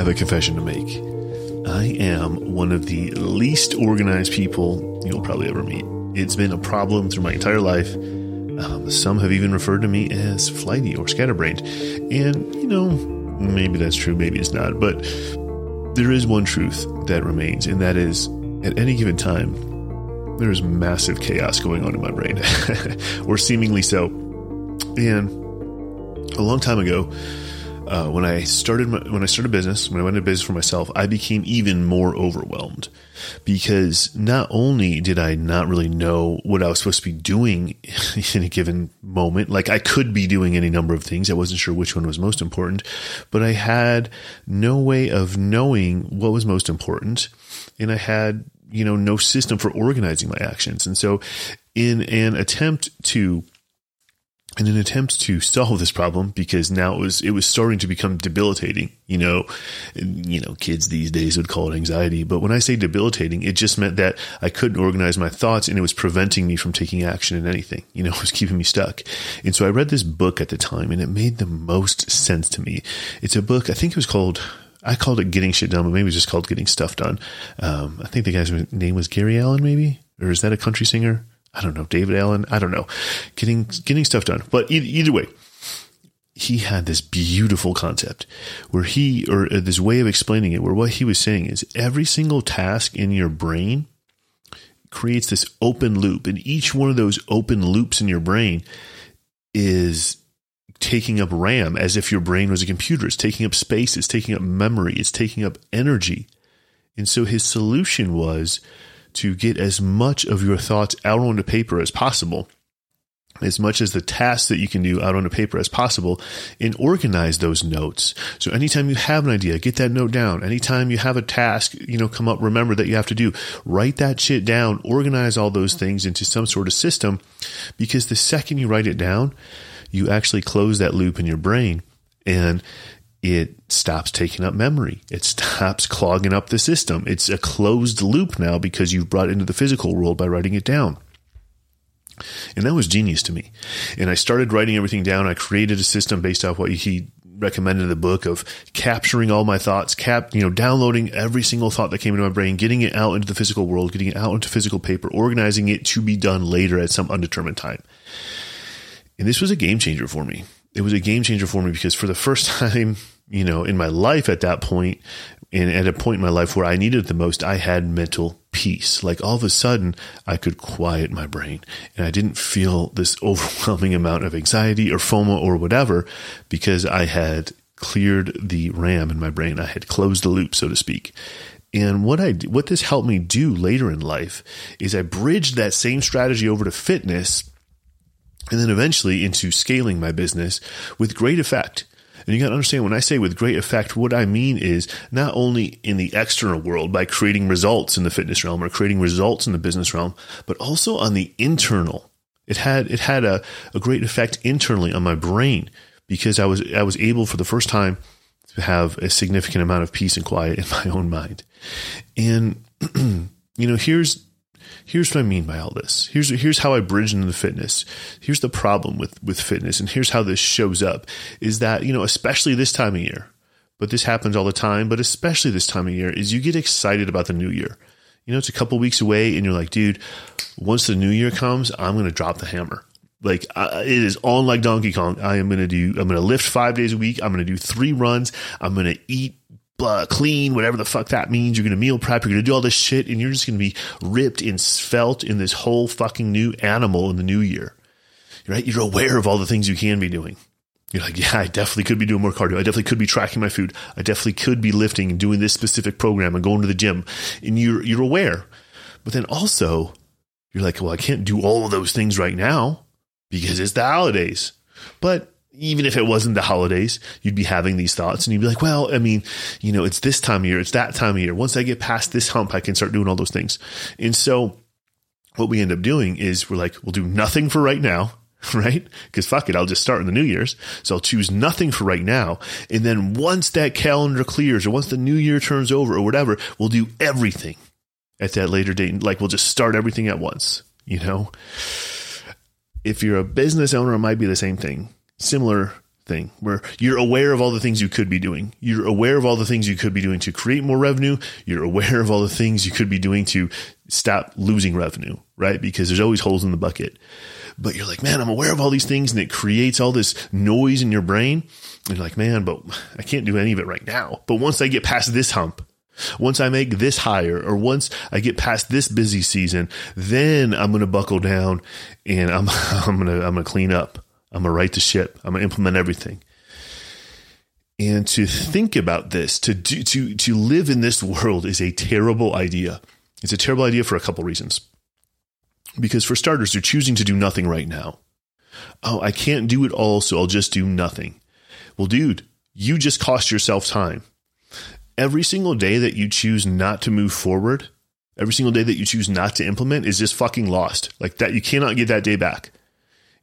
have a confession to make. I am one of the least organized people you'll probably ever meet. It's been a problem through my entire life. Um, some have even referred to me as flighty or scatterbrained. And, you know, maybe that's true, maybe it's not. But there is one truth that remains, and that is at any given time, there's massive chaos going on in my brain, or seemingly so. And a long time ago, uh, when I started my, when I started business, when I went into business for myself, I became even more overwhelmed because not only did I not really know what I was supposed to be doing in a given moment, like I could be doing any number of things, I wasn't sure which one was most important, but I had no way of knowing what was most important, and I had you know no system for organizing my actions, and so in an attempt to in an attempt to solve this problem because now it was it was starting to become debilitating you know you know kids these days would call it anxiety but when i say debilitating it just meant that i couldn't organize my thoughts and it was preventing me from taking action in anything you know it was keeping me stuck and so i read this book at the time and it made the most sense to me it's a book i think it was called I called it getting shit done, but maybe it was just called getting stuff done. Um, I think the guy's name was Gary Allen, maybe, or is that a country singer? I don't know, David Allen. I don't know, getting getting stuff done. But either, either way, he had this beautiful concept where he or uh, this way of explaining it, where what he was saying is every single task in your brain creates this open loop, and each one of those open loops in your brain is taking up RAM as if your brain was a computer. It's taking up space. It's taking up memory. It's taking up energy. And so his solution was to get as much of your thoughts out on the paper as possible, as much as the tasks that you can do out onto paper as possible, and organize those notes. So anytime you have an idea, get that note down. Anytime you have a task, you know, come up, remember that you have to do, write that shit down, organize all those things into some sort of system, because the second you write it down, you actually close that loop in your brain and it stops taking up memory. It stops clogging up the system. It's a closed loop now because you've brought into the physical world by writing it down. And that was genius to me. And I started writing everything down. I created a system based off what he recommended in the book of capturing all my thoughts, cap, you know, downloading every single thought that came into my brain, getting it out into the physical world, getting it out into physical paper, organizing it to be done later at some undetermined time. And this was a game changer for me it was a game changer for me because for the first time, you know, in my life at that point, and at a point in my life where I needed it the most, I had mental peace. Like all of a sudden, I could quiet my brain and I didn't feel this overwhelming amount of anxiety or FOMO or whatever because I had cleared the RAM in my brain. I had closed the loop, so to speak. And what I what this helped me do later in life is I bridged that same strategy over to fitness and then eventually into scaling my business with great effect. And you got to understand when I say with great effect, what I mean is not only in the external world by creating results in the fitness realm or creating results in the business realm, but also on the internal. It had it had a, a great effect internally on my brain because I was I was able for the first time to have a significant amount of peace and quiet in my own mind. And you know, here's here's what I mean by all this. Here's here's how I bridge into the fitness. Here's the problem with with fitness, and here's how this shows up: is that you know, especially this time of year, but this happens all the time, but especially this time of year, is you get excited about the new year. You know, it's a couple weeks away, and you're like, dude, once the new year comes, I'm going to drop the hammer. Like uh, it is on like Donkey Kong. I am going to do. I'm going to lift five days a week. I'm going to do three runs. I'm going to eat uh, clean, whatever the fuck that means. You're going to meal prep. You're going to do all this shit and you're just going to be ripped and felt in this whole fucking new animal in the new year. Right? You're aware of all the things you can be doing. You're like, yeah, I definitely could be doing more cardio. I definitely could be tracking my food. I definitely could be lifting and doing this specific program and going to the gym. And you're, you're aware. But then also you're like, well, I can't do all of those things right now because it's the holidays. But even if it wasn't the holidays, you'd be having these thoughts and you'd be like, well, I mean, you know, it's this time of year, it's that time of year. Once I get past this hump, I can start doing all those things. And so what we end up doing is we're like, we'll do nothing for right now. Right? Because fuck it, I'll just start in the New Year's. So I'll choose nothing for right now. And then once that calendar clears or once the new year turns over or whatever, we'll do everything at that later date. Like we'll just start everything at once, you know? If you're a business owner, it might be the same thing similar thing where you're aware of all the things you could be doing. You're aware of all the things you could be doing to create more revenue. You're aware of all the things you could be doing to stop losing revenue, right? Because there's always holes in the bucket. But you're like, man, I'm aware of all these things and it creates all this noise in your brain. And you're like, man, but I can't do any of it right now. But once I get past this hump, once I make this hire or once I get past this busy season, then I'm going to buckle down and I'm, I'm going to, I'm going to clean up. I'm going to right the ship. I'm going to implement everything. And to think about this, to do, to, to live in this world is a terrible idea. It's a terrible idea for a couple reasons. Because for starters, you're choosing to do nothing right now. Oh, I can't do it all, so I'll just do nothing. Well, dude, you just cost yourself time every single day that you choose not to move forward, every single day that you choose not to implement is just fucking lost. Like that, you cannot get that day back.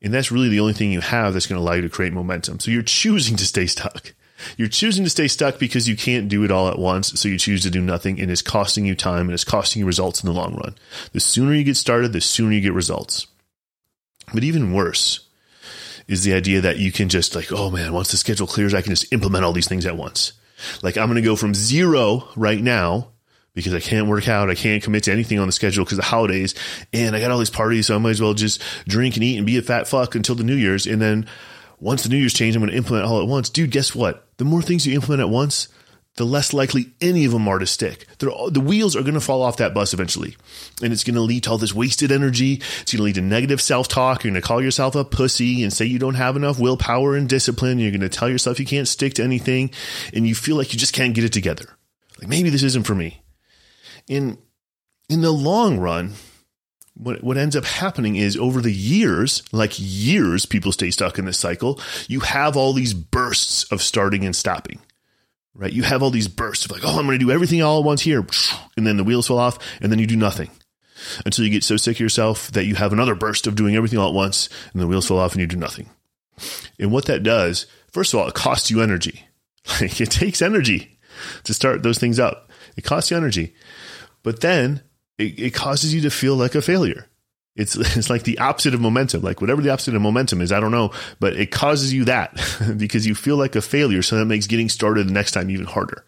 And that's really the only thing you have that's going to allow you to create momentum. So you're choosing to stay stuck. You're choosing to stay stuck because you can't do it all at once. So you choose to do nothing and it's costing you time and it's costing you results in the long run. The sooner you get started, the sooner you get results. But even worse is the idea that you can just like, oh man, once the schedule clears, I can just implement all these things at once. Like I'm going to go from zero right now because I can't work out. I can't commit to anything on the schedule because of the holidays and I got all these parties. So I might as well just drink and eat and be a fat fuck until the New Year's. And then once the New Year's change, I'm going to implement all at once. Dude, guess what? The more things you implement at once, the less likely any of them are to stick. They're, the wheels are going to fall off that bus eventually. And it's going to lead to all this wasted energy. It's going to lead to negative self talk. You're going to call yourself a pussy and say you don't have enough willpower and discipline. You're going to tell yourself you can't stick to anything and you feel like you just can't get it together. Like maybe this isn't for me. In, in the long run, what, what ends up happening is over the years, like years, people stay stuck in this cycle. You have all these bursts of starting and stopping right? You have all these bursts of like, oh, I'm going to do everything all at once here. And then the wheels fall off and then you do nothing until you get so sick of yourself that you have another burst of doing everything all at once and the wheels fall off and you do nothing. And what that does, first of all, it costs you energy. Like it takes energy to start those things up. It costs you energy, but then it, it causes you to feel like a failure. It's it's like the opposite of momentum. Like whatever the opposite of momentum is, I don't know, but it causes you that because you feel like a failure. So that makes getting started the next time even harder.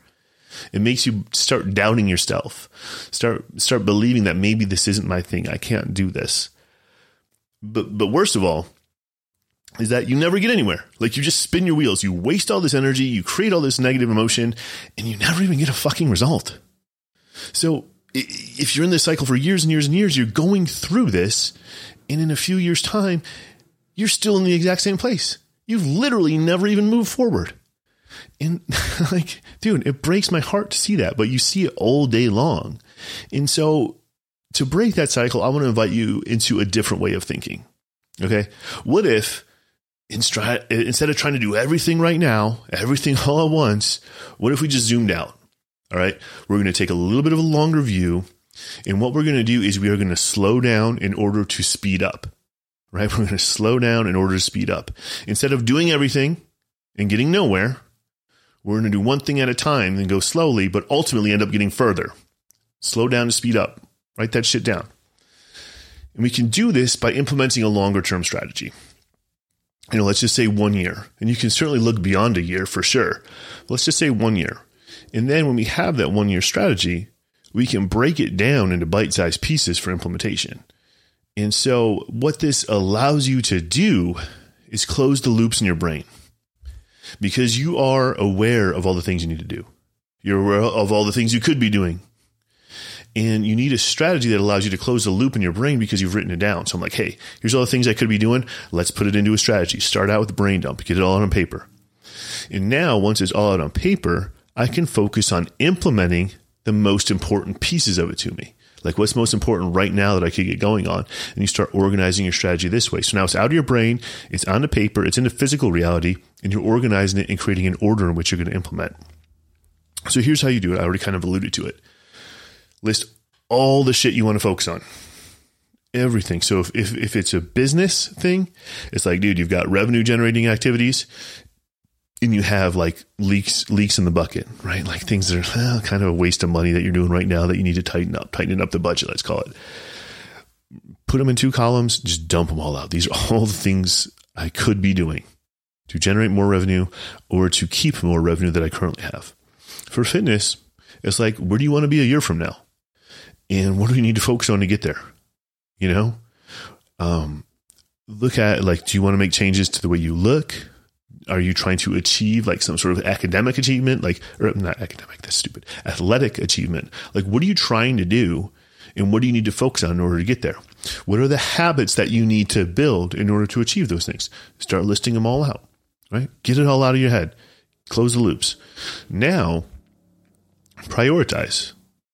It makes you start doubting yourself. Start start believing that maybe this isn't my thing. I can't do this. But but worst of all, is that you never get anywhere. Like you just spin your wheels. You waste all this energy, you create all this negative emotion, and you never even get a fucking result. So if you're in this cycle for years and years and years, you're going through this, and in a few years' time, you're still in the exact same place. You've literally never even moved forward. And like, dude, it breaks my heart to see that, but you see it all day long. And so to break that cycle, I want to invite you into a different way of thinking. Okay. What if instead of trying to do everything right now, everything all at once, what if we just zoomed out? All right. We're going to take a little bit of a longer view. And what we're going to do is we are going to slow down in order to speed up. Right. We're going to slow down in order to speed up. Instead of doing everything and getting nowhere, we're going to do one thing at a time and go slowly, but ultimately end up getting further. Slow down to speed up. Write that shit down. And we can do this by implementing a longer term strategy. You know, let's just say one year. And you can certainly look beyond a year for sure. Let's just say one year. And then when we have that one year strategy, we can break it down into bite sized pieces for implementation. And so, what this allows you to do is close the loops in your brain because you are aware of all the things you need to do. You're aware of all the things you could be doing. And you need a strategy that allows you to close the loop in your brain because you've written it down. So I'm like, hey, here's all the things I could be doing. Let's put it into a strategy. Start out with the brain dump, get it all on paper. And now, once it's all out on paper, I can focus on implementing the most important pieces of it to me. Like what's most important right now that I could get going on. And you start organizing your strategy this way. So now it's out of your brain, it's on the paper, it's in the physical reality, and you're organizing it and creating an order in which you're going to implement. So here's how you do it. I already kind of alluded to it. List all the shit you want to focus on. Everything. So if, if, if it's a business thing, it's like, dude, you've got revenue generating activities and you have like leaks leaks in the bucket, right? Like things that are well, kind of a waste of money that you're doing right now that you need to tighten up, tighten up the budget, let's call it. Put them in two columns, just dump them all out. These are all the things I could be doing. to generate more revenue or to keep more revenue that I currently have. For fitness, it's like, where do you want to be a year from now? And what do you need to focus on to get there? You know, um, look at like, do you want to make changes to the way you look? Are you trying to achieve like some sort of academic achievement? Like, or not academic, that's stupid. Athletic achievement. Like, what are you trying to do? And what do you need to focus on in order to get there? What are the habits that you need to build in order to achieve those things? Start listing them all out, right? Get it all out of your head. Close the loops. Now, prioritize.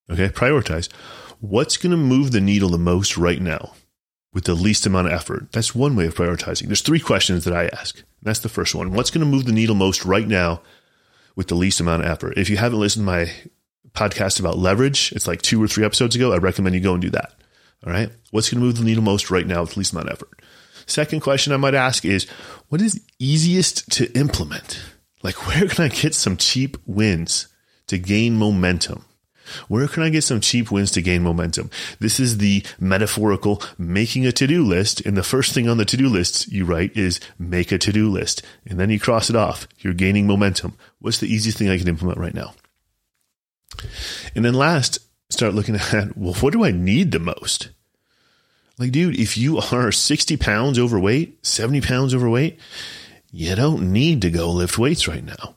Okay, prioritize. What's going to move the needle the most right now with the least amount of effort? That's one way of prioritizing. There's three questions that I ask. That's the first one. What's going to move the needle most right now with the least amount of effort? If you haven't listened to my podcast about leverage, it's like two or three episodes ago. I recommend you go and do that. All right. What's going to move the needle most right now with the least amount of effort? Second question I might ask is what is easiest to implement? Like, where can I get some cheap wins to gain momentum? Where can I get some cheap wins to gain momentum? This is the metaphorical making a to do list. And the first thing on the to do list you write is make a to do list. And then you cross it off. You're gaining momentum. What's the easiest thing I can implement right now? And then last, start looking at, well, what do I need the most? Like, dude, if you are 60 pounds overweight, 70 pounds overweight, you don't need to go lift weights right now.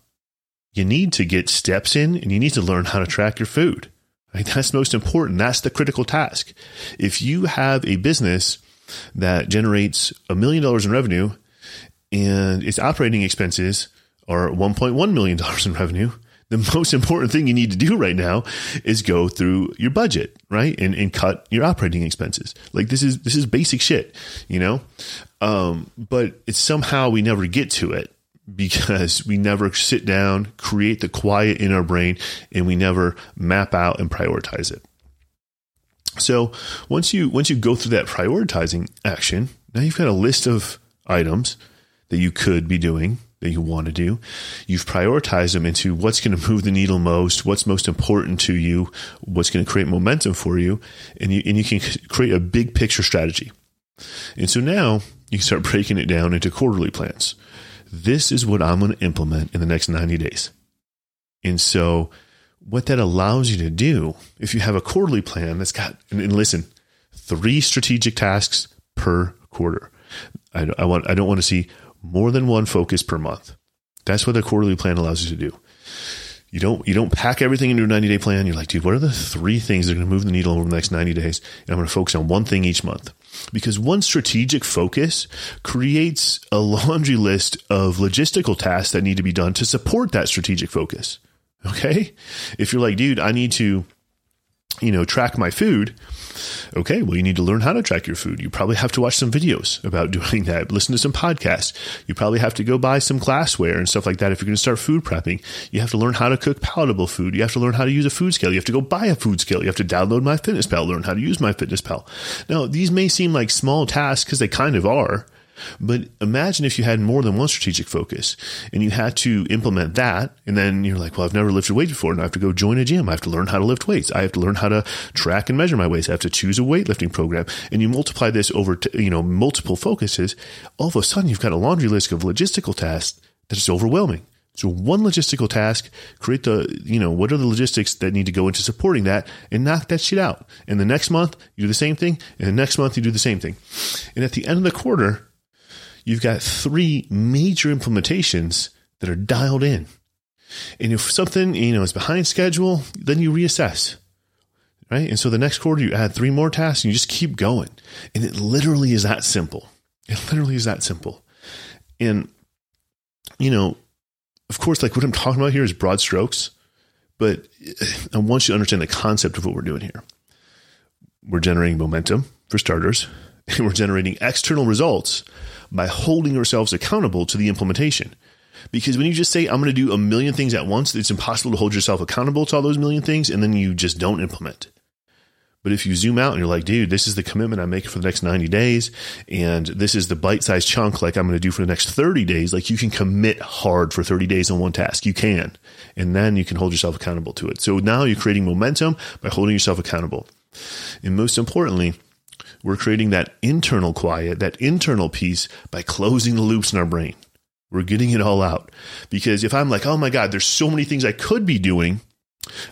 You need to get steps in and you need to learn how to track your food. That's most important. That's the critical task. If you have a business that generates a million dollars in revenue and its operating expenses are $1.1 million in revenue, the most important thing you need to do right now is go through your budget, right? And, and cut your operating expenses. Like this is, this is basic shit, you know? Um, but it's somehow we never get to it because we never sit down, create the quiet in our brain, and we never map out and prioritize it. So once you, once you go through that prioritizing action, now you've got a list of items that you could be doing that you want to do. You've prioritized them into what's going to move the needle most, what's most important to you, what's going to create momentum for you, and you, and you can create a big picture strategy. And so now you can start breaking it down into quarterly plans. This is what I'm going to implement in the next 90 days. And so what that allows you to do, if you have a quarterly plan that's got, and, and listen, three strategic tasks per quarter. I, I want, I don't want to see more than one focus per month. That's what the quarterly plan allows you to do. You don't you don't pack everything into a 90 day plan. You're like, dude, what are the three things that are going to move the needle over the next 90 days? And I'm going to focus on one thing each month. Because one strategic focus creates a laundry list of logistical tasks that need to be done to support that strategic focus. Okay? If you're like, dude, I need to you know, track my food. Okay, well, you need to learn how to track your food. You probably have to watch some videos about doing that, listen to some podcasts. You probably have to go buy some glassware and stuff like that. If you're going to start food prepping, you have to learn how to cook palatable food. You have to learn how to use a food scale. You have to go buy a food scale. You have to download MyFitnessPal, learn how to use MyFitnessPal. Now, these may seem like small tasks because they kind of are. But imagine if you had more than one strategic focus and you had to implement that. And then you're like, well, I've never lifted weights before and I have to go join a gym. I have to learn how to lift weights. I have to learn how to track and measure my weights. I have to choose a weightlifting program. And you multiply this over, you know, multiple focuses. All of a sudden you've got a laundry list of logistical tasks that is overwhelming. So one logistical task, create the, you know, what are the logistics that need to go into supporting that and knock that shit out. And the next month you do the same thing. And the next month you do the same thing. And at the end of the quarter, you've got three major implementations that are dialed in. And if something, you know, is behind schedule, then you reassess. Right. And so the next quarter you add three more tasks and you just keep going. And it literally is that simple. It literally is that simple. And, you know, of course, like what I'm talking about here is broad strokes, but I want you to understand the concept of what we're doing here. We're generating momentum for starters, and we're generating external results by holding ourselves accountable to the implementation. Because when you just say, I'm going to do a million things at once, it's impossible to hold yourself accountable to all those million things, and then you just don't implement. But if you zoom out and you're like, dude, this is the commitment I'm making for the next 90 days, and this is the bite sized chunk like I'm going to do for the next 30 days, like you can commit hard for 30 days on one task. You can. And then you can hold yourself accountable to it. So now you're creating momentum by holding yourself accountable. And most importantly, we're creating that internal quiet, that internal peace by closing the loops in our brain. We're getting it all out. Because if I'm like, oh my God, there's so many things I could be doing,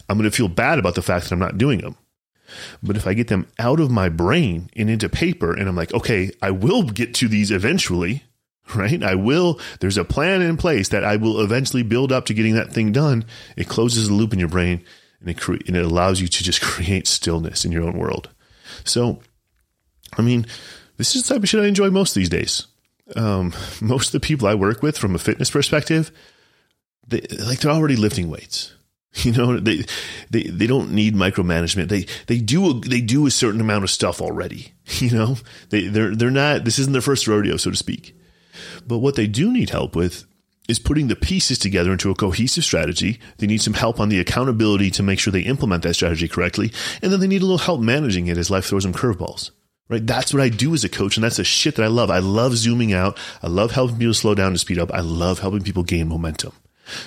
I'm going to feel bad about the fact that I'm not doing them. But if I get them out of my brain and into paper and I'm like, okay, I will get to these eventually, right? I will, there's a plan in place that I will eventually build up to getting that thing done. It closes the loop in your brain and it, cre- and it allows you to just create stillness in your own world. So, I mean, this is the type of shit I enjoy most these days. Um, most of the people I work with from a fitness perspective, they, like they're already lifting weights. You know, they, they, they don't need micromanagement. They, they do, a, they do a certain amount of stuff already. You know, they, they're, they're not, this isn't their first rodeo, so to speak. But what they do need help with is putting the pieces together into a cohesive strategy. They need some help on the accountability to make sure they implement that strategy correctly. And then they need a little help managing it as life throws them curveballs. Right? That's what I do as a coach. And that's the shit that I love. I love zooming out. I love helping people slow down and speed up. I love helping people gain momentum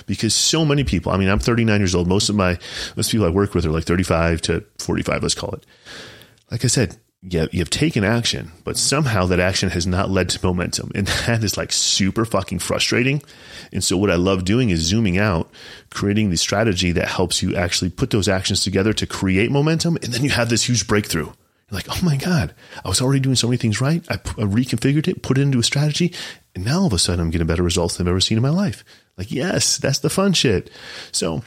because so many people, I mean, I'm 39 years old. Most of my, most people I work with are like 35 to 45, let's call it. Like I said, yeah, you have taken action, but somehow that action has not led to momentum. And that is like super fucking frustrating. And so what I love doing is zooming out, creating the strategy that helps you actually put those actions together to create momentum. And then you have this huge breakthrough. Like, oh my God, I was already doing so many things right. I, I reconfigured it, put it into a strategy. And now all of a sudden I'm getting better results than I've ever seen in my life. Like, yes, that's the fun shit. So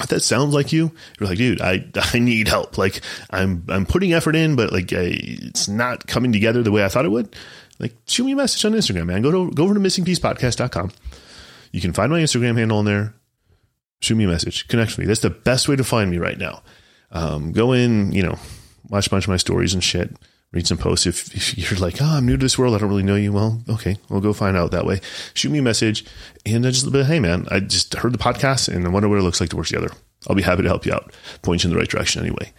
if that sounds like you, you're like, dude, I, I need help. Like I'm, I'm putting effort in, but like, I, it's not coming together the way I thought it would. Like shoot me a message on Instagram, man. Go to, go over to missingpiecepodcast.com. You can find my Instagram handle on there. Shoot me a message, connect with me. That's the best way to find me right now. Um, go in, you know, watch a bunch of my stories and shit read some posts. If, if you're like, oh, I'm new to this world, I don't really know you. Well, okay, we'll go find out that way. Shoot me a message and I just bit, hey man, I just heard the podcast and I wonder what it looks like to work together. I'll be happy to help you out, point you in the right direction anyway.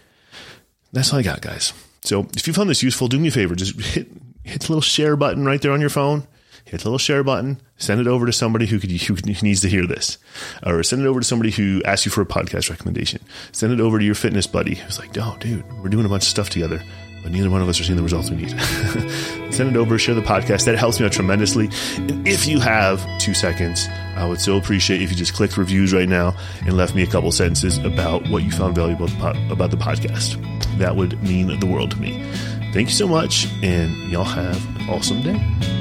That's all I got, guys. So if you found this useful, do me a favor, just hit hit the little share button right there on your phone. Hit the little share button. Send it over to somebody who could who needs to hear this, or send it over to somebody who asked you for a podcast recommendation. Send it over to your fitness buddy who's like, "Oh, dude, we're doing a bunch of stuff together but neither one of us are seeing the results we need. Send it over, share the podcast. That helps me out tremendously. And if you have two seconds, I would so appreciate if you just clicked reviews right now and left me a couple sentences about what you found valuable about the podcast. That would mean the world to me. Thank you so much, and y'all have an awesome day.